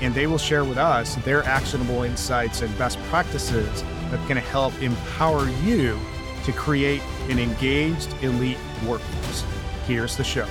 and they will share with us their actionable insights and best practices that can help empower you to create an engaged elite workforce. Here's the show.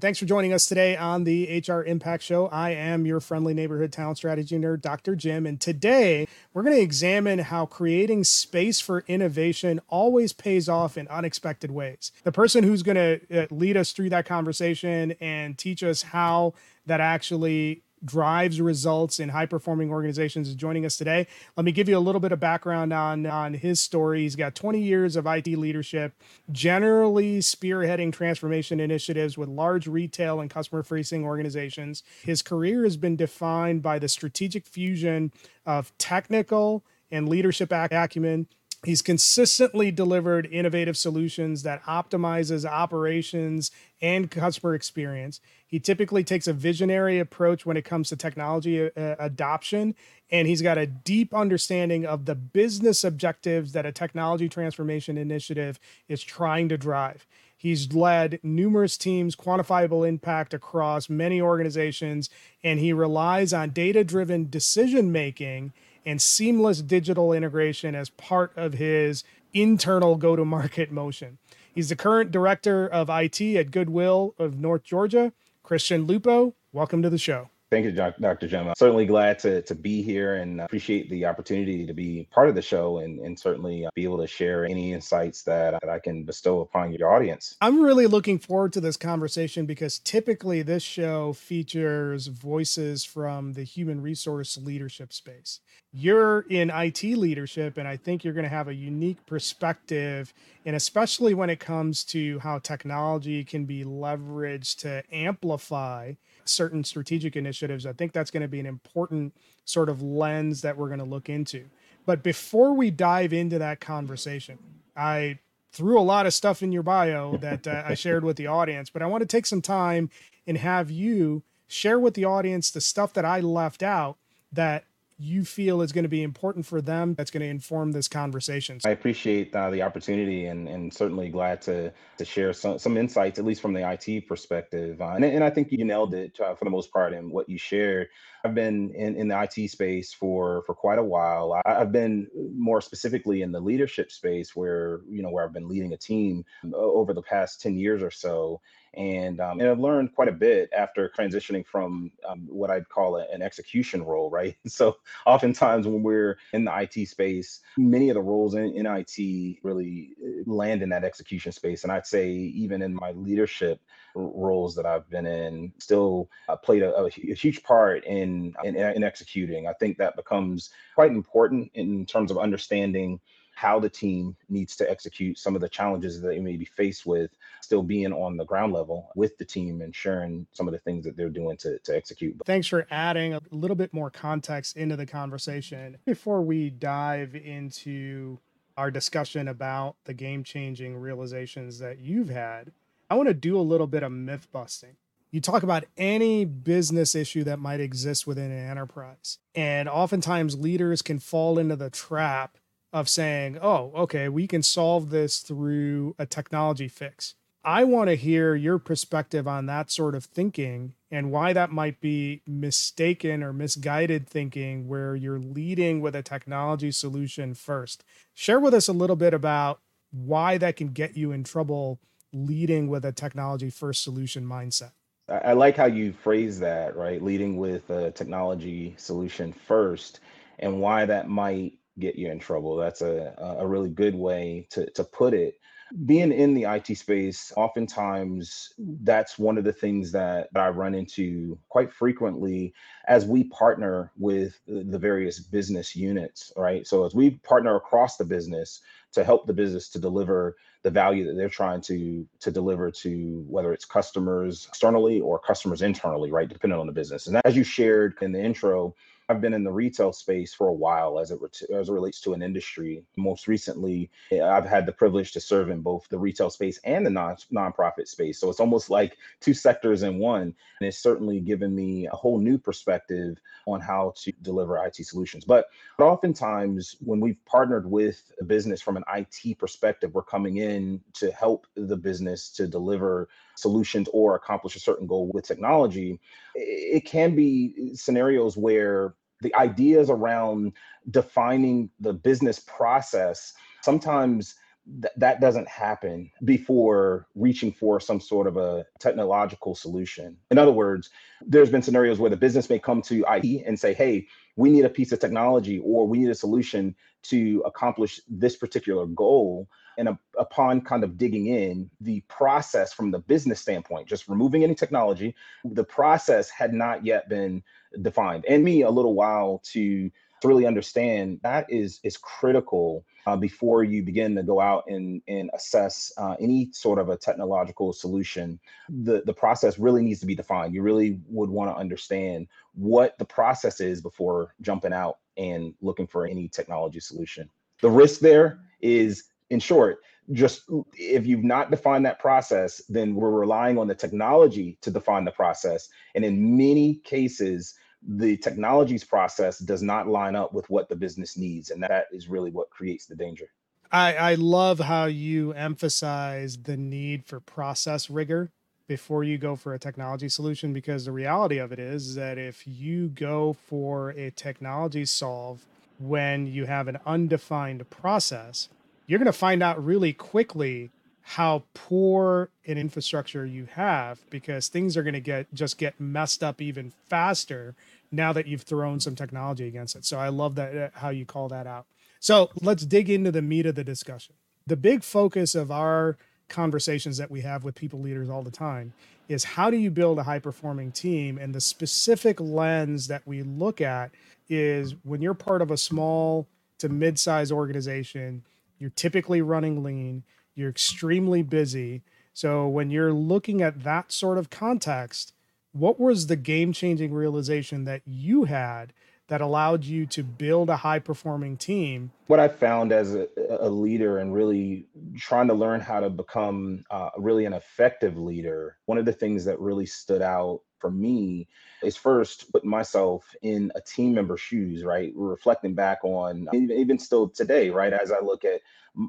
Thanks for joining us today on the HR Impact Show. I am your friendly neighborhood talent strategy nerd, Dr. Jim. And today we're going to examine how creating space for innovation always pays off in unexpected ways. The person who's going to uh, lead us through that conversation and teach us how that actually drives results in high performing organizations is joining us today. Let me give you a little bit of background on, on his story. He's got 20 years of IT leadership, generally spearheading transformation initiatives with large retail and customer facing organizations. His career has been defined by the strategic fusion of technical and leadership acumen He's consistently delivered innovative solutions that optimizes operations and customer experience. He typically takes a visionary approach when it comes to technology uh, adoption, and he's got a deep understanding of the business objectives that a technology transformation initiative is trying to drive. He's led numerous teams, quantifiable impact across many organizations, and he relies on data driven decision making and seamless digital integration as part of his internal go to market motion. He's the current director of IT at Goodwill of North Georgia. Christain Lupoe, welcome to the show. Thank you, Dr. Jim. I'm certainly glad to, to be here and appreciate the opportunity to be part of the show and, and certainly uh, be able to share any insights that, that I can bestow upon your audience. I'm really looking forward to this conversation because typically this show features voices from the human resource leadership space. You're in IT leadership, and I think you're going to have a unique perspective, and especially when it comes to how technology can be leveraged to amplify certain strategic initiatives. I think that's going to be an important sort of lens that we're going to look into. But before we dive into that conversation, I threw a lot of stuff in your bio that uh, I shared with the audience, but I want to take some time and have you share with the audience the stuff that I left out that you feel is going to be important for them that's going to inform this conversation. I appreciate uh, the opportunity and, and certainly glad to, to share some, some insights, at least from the IT perspective. Uh, and, and I think you nailed it uh, for the most part in what you shared. I've been in, in the IT space for, for quite a while. I, have been more specifically in the leadership space where, you know, where I've been leading a team uh, over the past 10 years or so and um, and I've learned quite a bit after transitioning from um, what I'd call a, an execution role, right? So oftentimes when we're in the IT space, many of the roles in, in IT really uh, land in that execution space, and I'd say even in my leadership roles that I've been in, still uh, played a, a, huge part in, in in executing. I think that becomes quite important in terms of understanding how the team needs to execute some of the challenges that they may be faced with, still being on the ground level with the team and sharing some of the things that they're doing to, to execute. Thanks for adding a little bit more context into the conversation. Before we dive into our discussion about the game changing realizations that you've had, I want to do a little bit of myth busting you talk about any business issue that might exist within an enterprise. And oftentimes leaders can fall into the trap of saying, oh, okay, we can solve this through a technology fix. I want to hear your perspective on that sort of thinking and why that might be mistaken or misguided thinking where you're leading with a technology solution first. Share with us a little bit about why that can get you in trouble leading with a technology first solution mindset. I like how you phrase that, right? Leading with a technology solution first and why that might get you in trouble. That's a, a really good way to, to put it. Being in the IT space, oftentimes that's one of the things that, I run into quite frequently as we partner with the various business units, right? So as we partner across the business to help the business to deliver the value that they're trying to to deliver to whether it's customers externally or customers internally, right? Depending on the business. And as you shared in the intro, I've been in the retail space for a while as it as it relates to an industry. Most recently, eh, I've had the privilege to serve in both the retail space and the non nonprofit space. So it's almost like two sectors in one, and it's certainly given me a whole new perspective on how to deliver IT solutions. But, but oftentimes, when we've partnered with a business from an IT perspective, we're coming in to help the business to deliver solutions or accomplish a certain goal with technology. It can be scenarios where the ideas around defining the business process sometimes th- that doesn't happen before reaching for some sort of a technological solution. In other words, there's been scenarios where the business may come to IT and say, hey, we need a piece of technology or we need a solution to accomplish this particular goal. And a, upon kind of digging in, the process from the business standpoint, just removing any technology, the process had not yet been defined. And me a little while to to really understand that is is critical uh, before you begin to go out and, and assess uh, any sort of a technological solution. The, the process really needs to be defined. You really would want to understand what the process is before jumping out and looking for any technology solution. The risk there is, in short, just if you've not defined that process, then we're relying on the technology to define the process. And in many cases, the technology's process does not line up with what the business needs. And that is really what creates the danger. I, I love how you emphasize the need for process rigor before you go for a technology solution because the reality of it is that if you go for a technology solve when you have an undefined process, you're going to find out really quickly how poor an infrastructure you have because things are going to get just get messed up even faster now that you've thrown some technology against it. So I love that uh, how you call that out. So let's dig into the meat of the discussion. The big focus of our conversations that we have with people leaders all the time is how do you build a high performing team and the specific lens that we look at is when you're part of a small to mid-sized organization you're typically running lean you're extremely busy. So when you're looking at that sort of context, what was the game changing realization that you had that allowed you to build a high performing team? What I found as a, a, leader and really trying to learn how to become uh, really an effective leader, one of the things that really stood out for me is first putting myself in a team member's shoes, right? Reflecting back on even still today, right? As I look at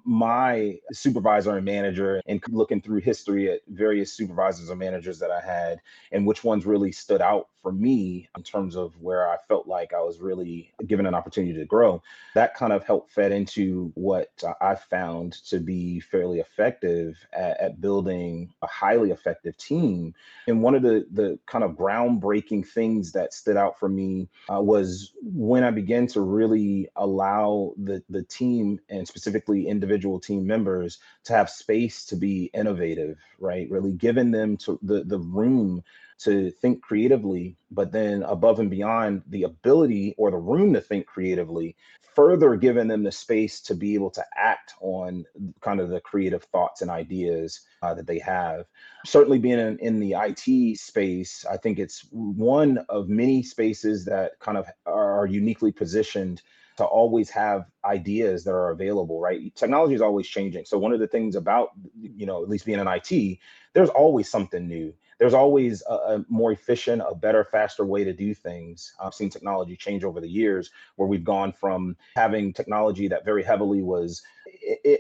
my supervisor and manager and looking through history at various supervisors or managers that I had and which ones really stood out for me in terms of where I felt like I was really given an opportunity to grow. That kind of helped fed into what I found to be fairly effective at, at building a highly effective team. And one of the the kind of groundbreaking things that stood out for me uh, was when I began to really allow the the team and specifically individual team members to have space to be innovative, right? Really giving them to the the room to think creatively, but then above and beyond the ability or the room to think creatively, further giving them the space to be able to act on kind of the creative thoughts and ideas uh, that they have. Certainly, being in, in the IT space, I think it's one of many spaces that kind of are uniquely positioned to always have ideas that are available right? Technology is always changing. So one of the things about you know at least being in IT there's always something new there's always a, a, more efficient, a better, faster way to do things. I've seen technology change over the years where we've gone from having technology that very heavily was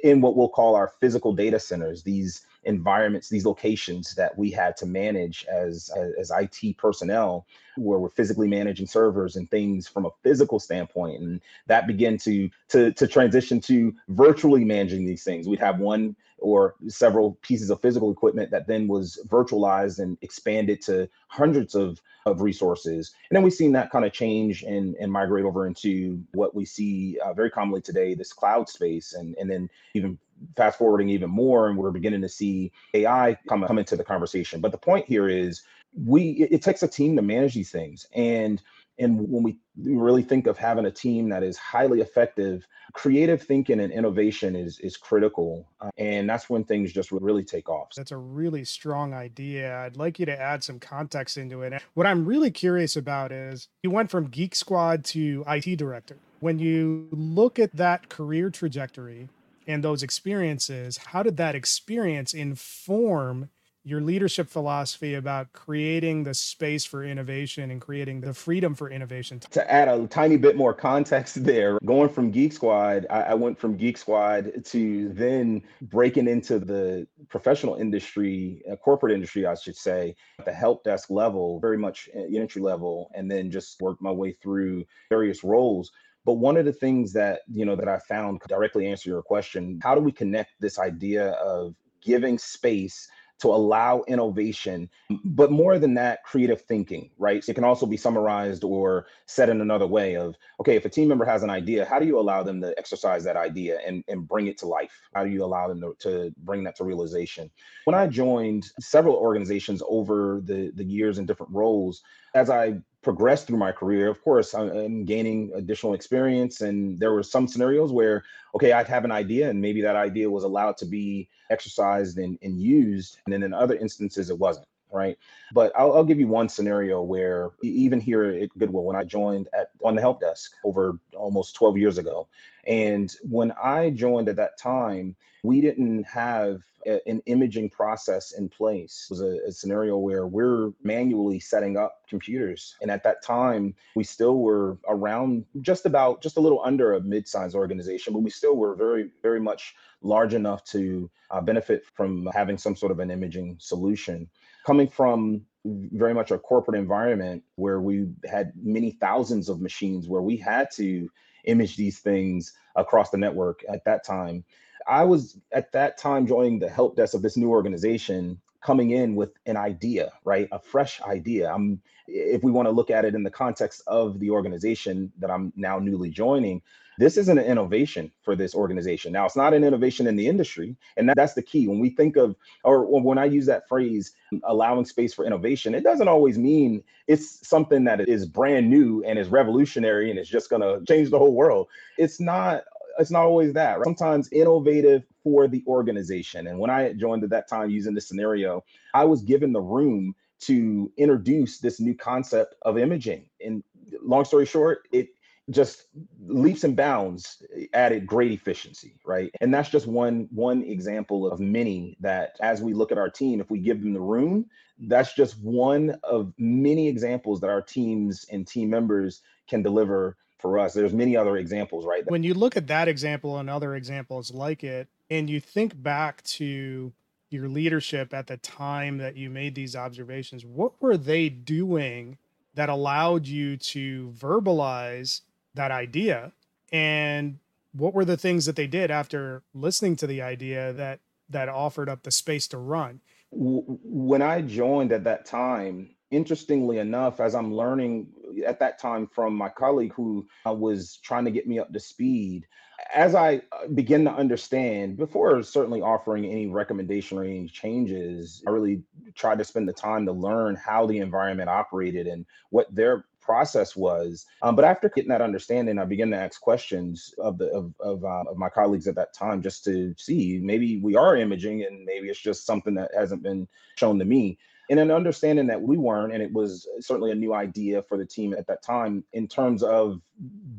in what we'll call our physical data centers, these environments, these locations that we had to manage as, as, as IT personnel, where we're physically managing servers and things from a physical standpoint. And that began to, to, to transition to virtually managing these things. We'd have one or several pieces of physical equipment that then was virtualized and expanded to hundreds of, of resources. And then we've seen that kind of change and, and migrate over into what we see uh, very commonly today, this cloud space, and, and then even fast forwarding even more, and we're beginning to see AI come, come into the conversation. But the point here is we it, it takes a team to manage these things. And And when we really think of having a team that is highly effective, creative thinking and innovation is is critical, uh, and that's when things just really take off. That's a really strong idea. I'd like you to add some context into it. What I'm really curious about is you went from Geek Squad to IT director. When you look at that career trajectory and those experiences, how did that experience inform your leadership philosophy about creating the space for innovation and creating the freedom for innovation. To add a tiny bit more context there, going from Geek Squad, I, I went from Geek Squad to then breaking into the professional industry, uh, corporate industry, I should say, at the help desk level, very much entry level, and then just worked my way through various roles. But one of the things that you know that I found directly answer your question: How do we connect this idea of giving space to allow innovation, mm. but more than that, creative thinking, right? So it can also be summarized or said in another way of, okay, if a team member has an idea, how do you allow them to exercise that idea and, and bring it to life? How do you allow them to, to bring that to realization? When I joined several organizations over the, the years in different roles, as I progressed through my career, of course, uh, I'm gaining additional experience. And there were some scenarios where, okay, I'd have an idea and maybe that idea was allowed to be exercised and, and used. And then in other instances, it wasn't. Right. But I'll, I'll give you one scenario where even here at Goodwill, when I joined at on the help desk over almost 12 years ago, and when I joined at that time, we didn't have a, an imaging process in place. It was a, a, scenario where we're manually setting up computers. And at that time, we still were around just about, just a little under a mid sized organization, but we still were very, very much large enough to uh, benefit from having some sort of an imaging solution. Coming from very much a corporate environment where we had many thousands of machines where we had to image these things across the network at that time. I was at that time joining the help desk of this new organization, coming in with an idea, right? A fresh idea. I'm if we want to look at it in the context of the organization that I'm now newly joining, this isn't an innovation for this organization. Now, it's not an innovation in the industry, and that, that's the key. When we think of, or when I use that phrase, allowing space for innovation, it doesn't always mean it's something that is brand new and is revolutionary and is just going to change the whole world. It's not it's not always that. Right? Sometimes innovative for the organization. And when I joined at that time using this scenario, I was given the room to introduce this new concept of imaging. And long story short, it just leaps and bounds added great efficiency right and that's just one one example of many that as we look at our team if we give them the room that's just one of many examples that our teams and team members can deliver for us. There's many other examples, right? When you look at that example and other examples like it, and you think back to your leadership at the time that you made these observations, what were they doing that allowed you to verbalize that idea? And what were the things that they did after listening to the idea that that offered up the space to run? When I joined at that time, interestingly enough, as I'm learning at that time from my colleague who uh, was trying to get me up to speed, as I uh, begin to understand, before certainly offering any recommendation or any changes, I really tried to spend the time to learn how the environment operated and what their process was. Um, but after getting that understanding, I began to ask questions of the of of, uh, of, my colleagues at that time, just to see maybe we are imaging, and maybe it's just something that hasn't been shown to me and an understanding that we weren't, and it was certainly a new idea for the team at that time in terms of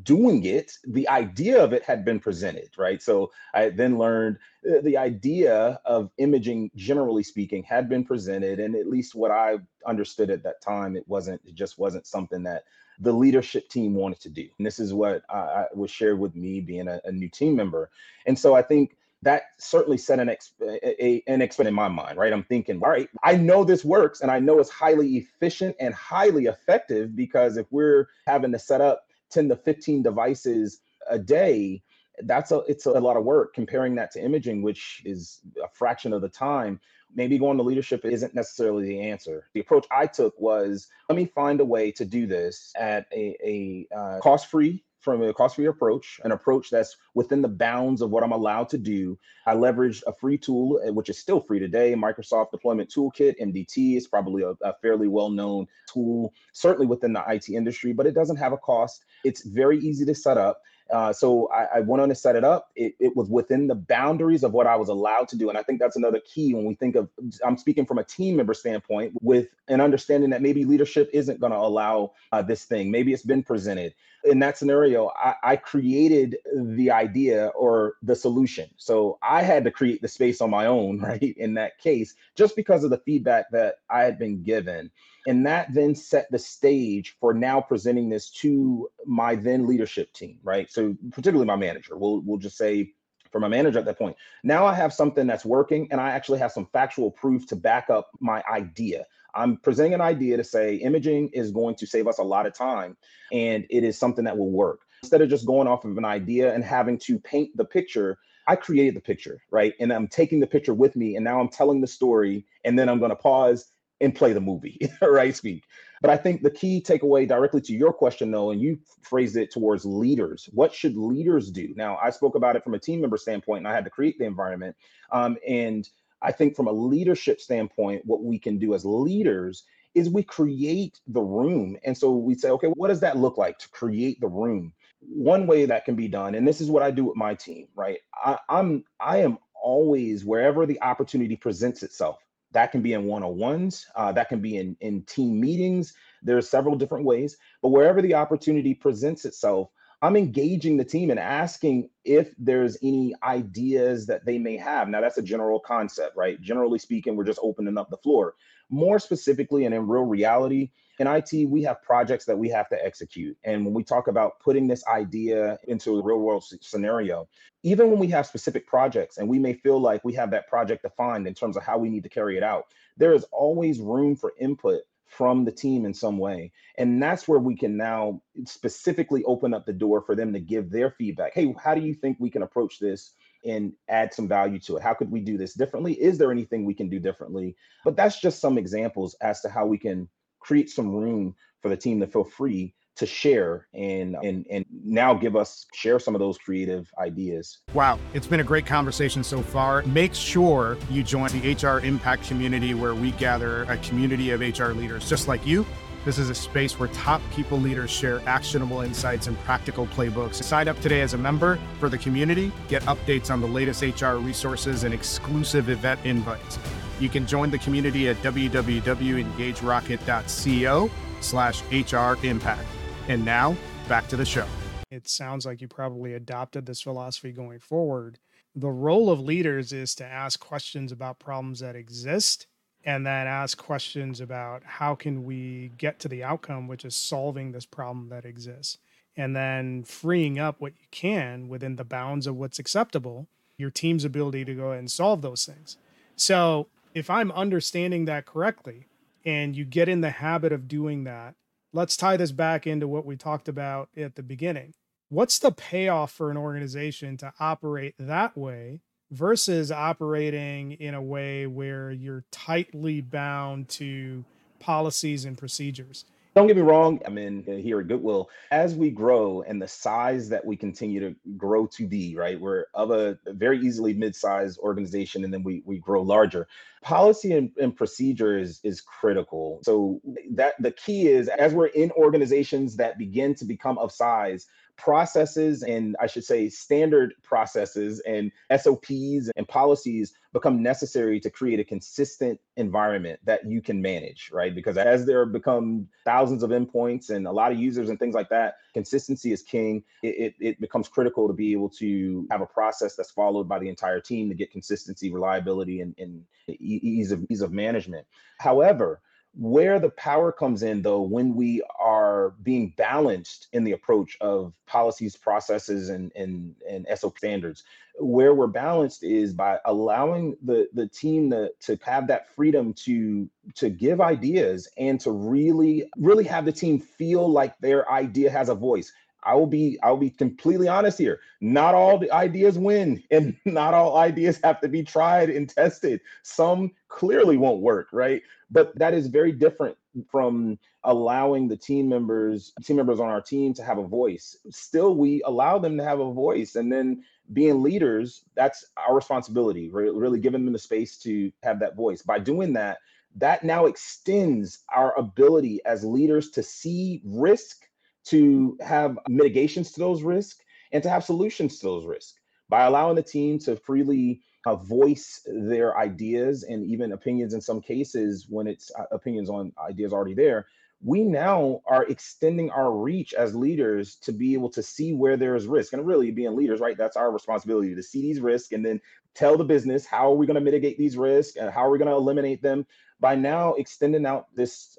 doing it, the idea of it had been presented, right? So I then learned uh, the idea of imaging, generally speaking, had been presented, and at least what I understood at that time, it wasn't, it just wasn't something that the leadership team wanted to do. And this is what I, was shared with me being a, a new team member. And so I think that certainly set an ex, a, an experiment in my mind, right? I'm thinking, all right, I know this works and I know it's highly efficient and highly effective because if we're having to set up 10 to 15 devices a day, that's a it's a lot of work comparing that to imaging, which is a fraction of the time. Maybe going to leadership isn't necessarily the answer. The approach I took was let me find a way to do this at a, a uh, cost-free from a cost free approach, an approach that's within the bounds of what I'm allowed to do. I leveraged a free tool, uh, which is still free today Microsoft Deployment Toolkit, MDT. is probably a, a fairly well known tool, certainly within the IT industry, but it doesn't have a cost. It's very easy to set up. Uh, so I, I, went on to set it up. It, it, was within the boundaries of what I was allowed to do. And I think that's another key when we think of, I'm speaking from a team member standpoint with an understanding that maybe leadership isn't going to allow uh, this thing. Maybe it's been presented. In that scenario, I, I created the idea or the solution. So I had to create the space on my own, right? In that case, just because of the feedback that I had been given. And that then set the stage for now presenting this to my then leadership team, right? So particularly my manager. We'll we'll just say for my manager at that point. Now I have something that's working and I actually have some factual proof to back up my idea. I'm presenting an idea to say imaging is going to save us a lot of time and it is something that will work. Instead of just going off of an idea and having to paint the picture, I created the picture, right? And I'm taking the picture with me and now I'm telling the story and then I'm going to pause and play the movie, right? Speak. But I think the key takeaway directly to your question, though, and you phrased it towards leaders. What should leaders do? Now, I spoke about it from a team member standpoint, and I had to create the environment. Um, and I think from a leadership standpoint, what we can do as leaders is we create the room. And so we say, okay, what does that look like to create the room? One way that can be done, and this is what I do with my team, right? I, I'm I am always wherever the opportunity presents itself that can be in one-on-ones uh, that can be in, in team meetings. There's several different ways but wherever the opportunity presents itself i'm engaging the team and asking if there's any ideas that they may have. Now that's a general concept right? Generally speaking we're just opening up the floor. More specifically and in real reality in IT, we have projects that we have to execute. And when we talk about putting this idea into a real world scenario, even when we have specific projects and we may feel like we have that project defined in terms of how we need to carry it out, there is always room for input from the team in some way. And that's where we can now specifically open up the door for them to give their feedback. Hey, how do you think we can approach this? and add some value to it. How could we do this differently? Is there anything we can do differently? But that's just some examples as to how we can create some room for the team to feel free to share and and and now give us share some of those creative ideas. Wow, it's been a great conversation so far. Make sure you join the HR Impact community where we gather a community of HR leaders just like you. This is a space where top people leaders share actionable insights and practical playbooks. Sign up today as a member for the community, get updates on the latest HR resources and exclusive event invites. You can join the community at www.engagerocket.co slash HR impact. And now back to the show. It sounds like you probably adopted this philosophy going forward. The role of leaders is to ask questions about problems that exist and then ask questions about how can we get to the outcome, which is solving this problem that exists. And then freeing up what you can within the bounds of what's acceptable, your team's ability to go and solve those things. So if I'm understanding that correctly and you get in the habit of doing that, let's tie this back into what we talked about at the beginning. What's the payoff for an organization to operate that way versus operating in a way where you're tightly bound to policies and procedures? Don't get me wrong. I'm in uh, here at Goodwill. As we grow and the size that we continue to grow to be, right? We're of a very easily mid-sized organization, and then we we grow larger. Policy and, and procedure is is critical. So that the key is as we're in organizations that begin to become of size, processes and I should say standard processes and SOPs and policies become necessary to create a consistent environment that you can manage, right? Because as there become thousands of endpoints and a lot of users and things like that, consistency is king. It, it, it becomes critical to be able to have a process that's followed by the entire team to get consistency, reliability, and, and ease of ease of management. However, where the power comes in, though, when we are being balanced in the approach of policies, processes, and, and, and SOP standards, where we're balanced is by allowing the, the team to, to have that freedom to, to give ideas and to really, really have the team feel like their idea has a voice. I will be I will be completely honest here. Not all the ideas win and not all ideas have to be tried and tested. Some clearly won't work, right? But that is very different from allowing the team members team members on our team to have a voice. Still we allow them to have a voice and then being leaders, that's our responsibility, really giving them the space to have that voice. By doing that, that now extends our ability as leaders to see risk to have mitigations to those risks and to have solutions to those risks by allowing the team to freely uh, voice their ideas and even opinions in some cases when it's uh, opinions on ideas already there we now are extending our reach as leaders to be able to see where there is risk. And really being leaders right that's our responsibility to see these risks and then tell the business how are we going to mitigate these risks? And how are we going to eliminate them by now extending out this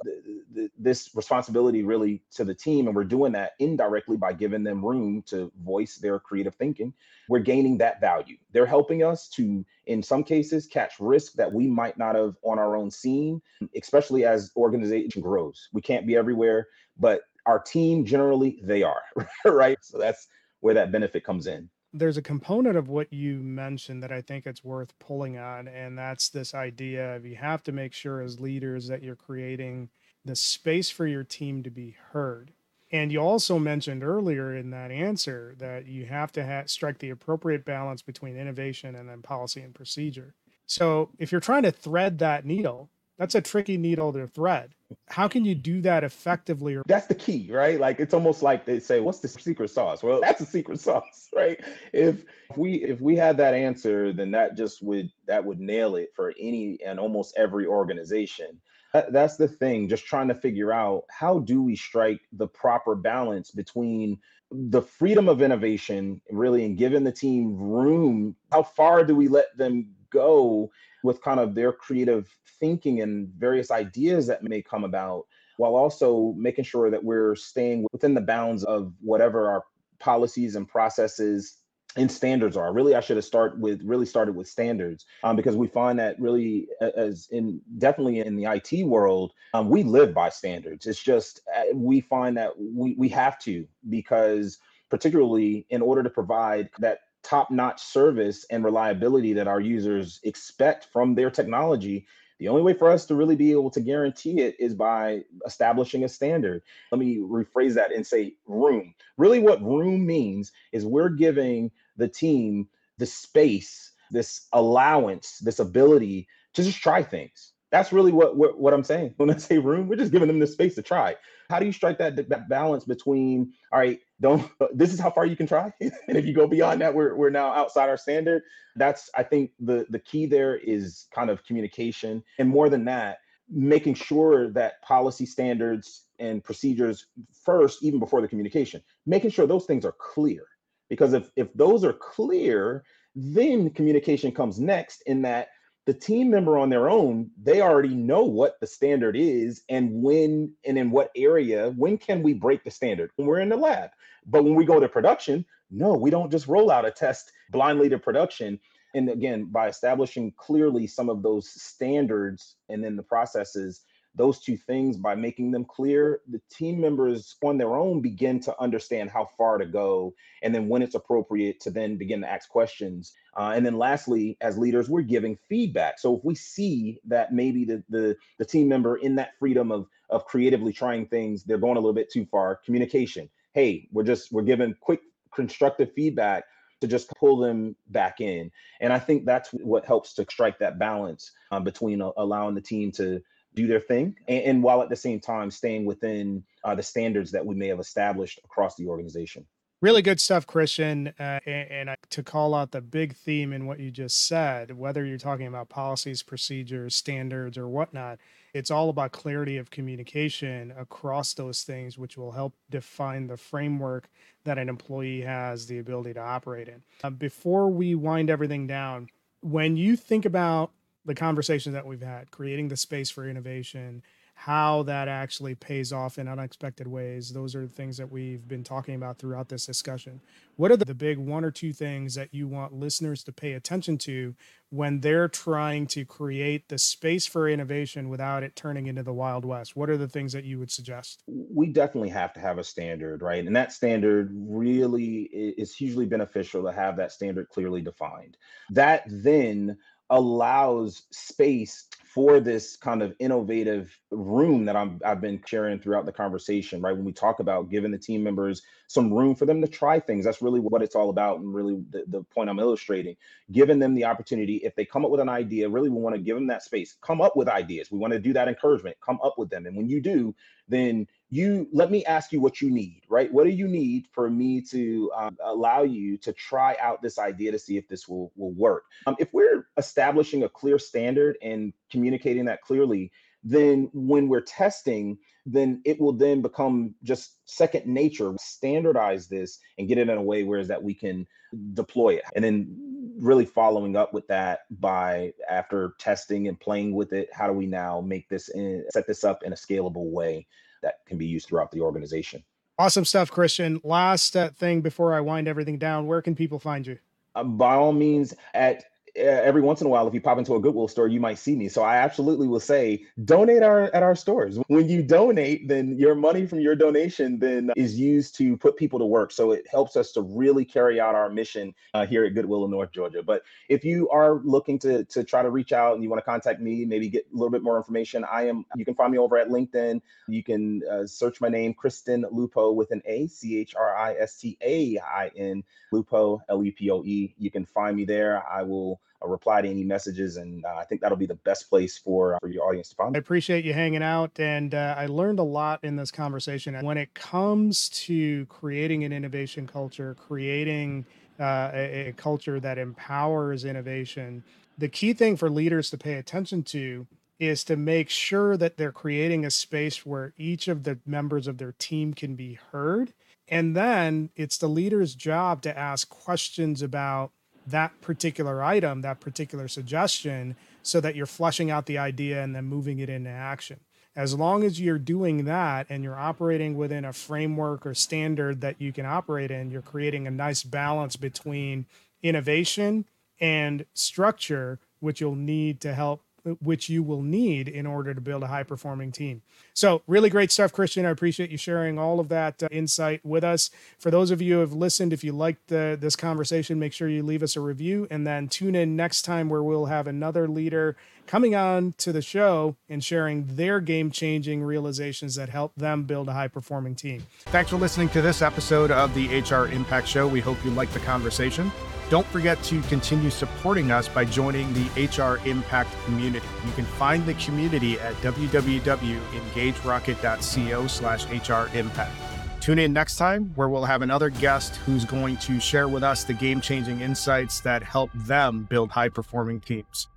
this responsibility really to the team and we're doing that indirectly by giving them room to voice their creative thinking we're gaining that value. They're helping us to in some cases catch risk that we might not have on our own seen especially as organization grows. We can't be everywhere but our team generally they are right? So that's where that benefit comes in there's a component of what you mentioned that I think it's worth pulling on, and that's this idea of you have to make sure as leaders that you're creating the space for your team to be heard. And you also mentioned earlier in that answer that you have to ha- strike the appropriate balance between innovation and then policy and procedure. So if you're trying to thread that needle, that's a tricky needle to thread. How can you do that effectively? That's the key, right? Like it's almost like they say, "What's the secret sauce?" Well, that's a secret sauce, right? If we if we had that answer, then that just would that would nail it for any and almost every organization. That, that's the thing, just trying to figure out how do we strike the proper balance between the freedom of innovation, really, and giving the team room. How far do we let them go with kind of their creative thinking and various ideas that may come about while also making sure that we're staying within the bounds of whatever our policies and processes and standards are. Really i should have started with really started with standards um, because we find that really as in definitely in the it world um, we live by standards. It's just uh, we find that we, we have to because particularly in order to provide that top notch service and reliability that our users expect from their technology, the only way for us to really be able to guarantee it is by establishing a standard. Let me rephrase that and say room. Really, what room means is we're giving the team the space, this allowance, this ability to just try things. That's really what, what, what I'm saying. When I say room, we're just giving them the space to try. How do you strike that, that balance between, all right, don't this is how far you can try and if you go beyond that we're, we're now outside our standard that's i think the the key there is kind of communication and more than that making sure that policy standards and procedures first even before the communication making sure those things are clear because if if those are clear then communication comes next in that the team member on their own they already know what the standard is and when and in what area when can we break the standard? When we're in the lab. But when we go to production no we don't just roll out a test blindly to production. And again by establishing clearly some of those standards and then the processes those two things by making them clear the team members on their own begin to understand how far to go and then when it's appropriate to then begin to ask questions. Uh, and then lastly as leaders we're giving feedback. So if we see that maybe the, the the team member in that freedom of of creatively trying things they're going a little bit too far communication. Hey we're just we're giving quick constructive feedback to just pull them back in. And i think that's what helps to strike that balance uh, between uh, allowing the team to do their thing, and, and while at the same time staying within uh, the standards that we may have established across the organization. Really good stuff, Christain. Uh, and, and to call out the big theme in what you just said, whether you're talking about policies, procedures, standards, or whatnot, it's all about clarity of communication across those things, which will help define the framework that an employee has the ability to operate in. Uh, before we wind everything down, when you think about the conversations that we've had, creating the space for innovation, how that actually pays off in unexpected ways. Those are the things that we've been talking about throughout this discussion. What are the big one or two things that you want listeners to pay attention to when they're trying to create the space for innovation without it turning into the Wild West? What are the things that you would suggest? We definitely have to have a standard, right? And that standard really is hugely beneficial to have that standard clearly defined. That then allows space for this kind of innovative room that I'm, I've been sharing throughout the conversation, right? When we talk about giving the team members some room for them to try things, that's really what it's all about. And really the, the point I'm illustrating, giving them the opportunity, if they come up with an idea, really we want to give them that space, come up with ideas. We want to do that encouragement, come up with them. And when you do, then you let me ask you what you need, right? What do you need for me to um, allow you to try out this idea to see if this will will work? Um, if we're establishing a clear standard and communicating that clearly, then when we're testing, then it will then become just second nature. Standardize this and get it in a way where is that we can deploy it, and then really following up with that by after testing and playing with it. How do we now make this in, set this up in a scalable way? That can be used throughout the organization. Awesome stuff, Christain. Last uh, thing before I wind everything down, where can people find you? Uh, by all means, at every once in a while, if you pop into a Goodwill store, you might see me. So I absolutely will say, donate our at our stores. When you donate, then your money from your donation then is used to put people to work. So it helps us to really carry out our mission uh, here at Goodwill in North Georgia. But if you are looking to to try to reach out and you want to contact me, maybe get a little bit more information, I am. You can find me over at LinkedIn. You can uh, search my name, Christain Lupoe, with an A, C H R I S T A I N, Lupoe, L U P O E. You can find me there. I will uh, reply to any messages. And uh, I think that'll be the best place for, uh, for your audience to find. I appreciate you hanging out. And uh, I learned a lot in this conversation. And when it comes to creating an innovation culture, creating uh, a, a culture that empowers innovation, the key thing for leaders to pay attention to is to make sure that they're creating a space where each of the members of their team can be heard. And then it's the leader's job to ask questions about that particular item, that particular suggestion, so that you're fleshing out the idea and then moving it into action. As long as you're doing that and you're operating within a framework or standard that you can operate in, you're creating a nice balance between innovation and structure, which you'll need to help which you will need in order to build a high performing team. So, really great stuff, Christain. I appreciate you sharing all of that uh, insight with us. For those of you who have listened, if you liked the, this conversation, make sure you leave us a review and then tune in next time where we'll have another leader coming on to the show and sharing their game changing realizations that help them build a high performing team. Thanks for listening to this episode of the HR Impact Show. We hope you liked the conversation. Don't forget to continue supporting us by joining the HR Impact community. You can find the community at www.engagerocket.co slash HR Impact. Tune in next time where we'll have another guest who's going to share with us the game changing insights that help them build high performing teams.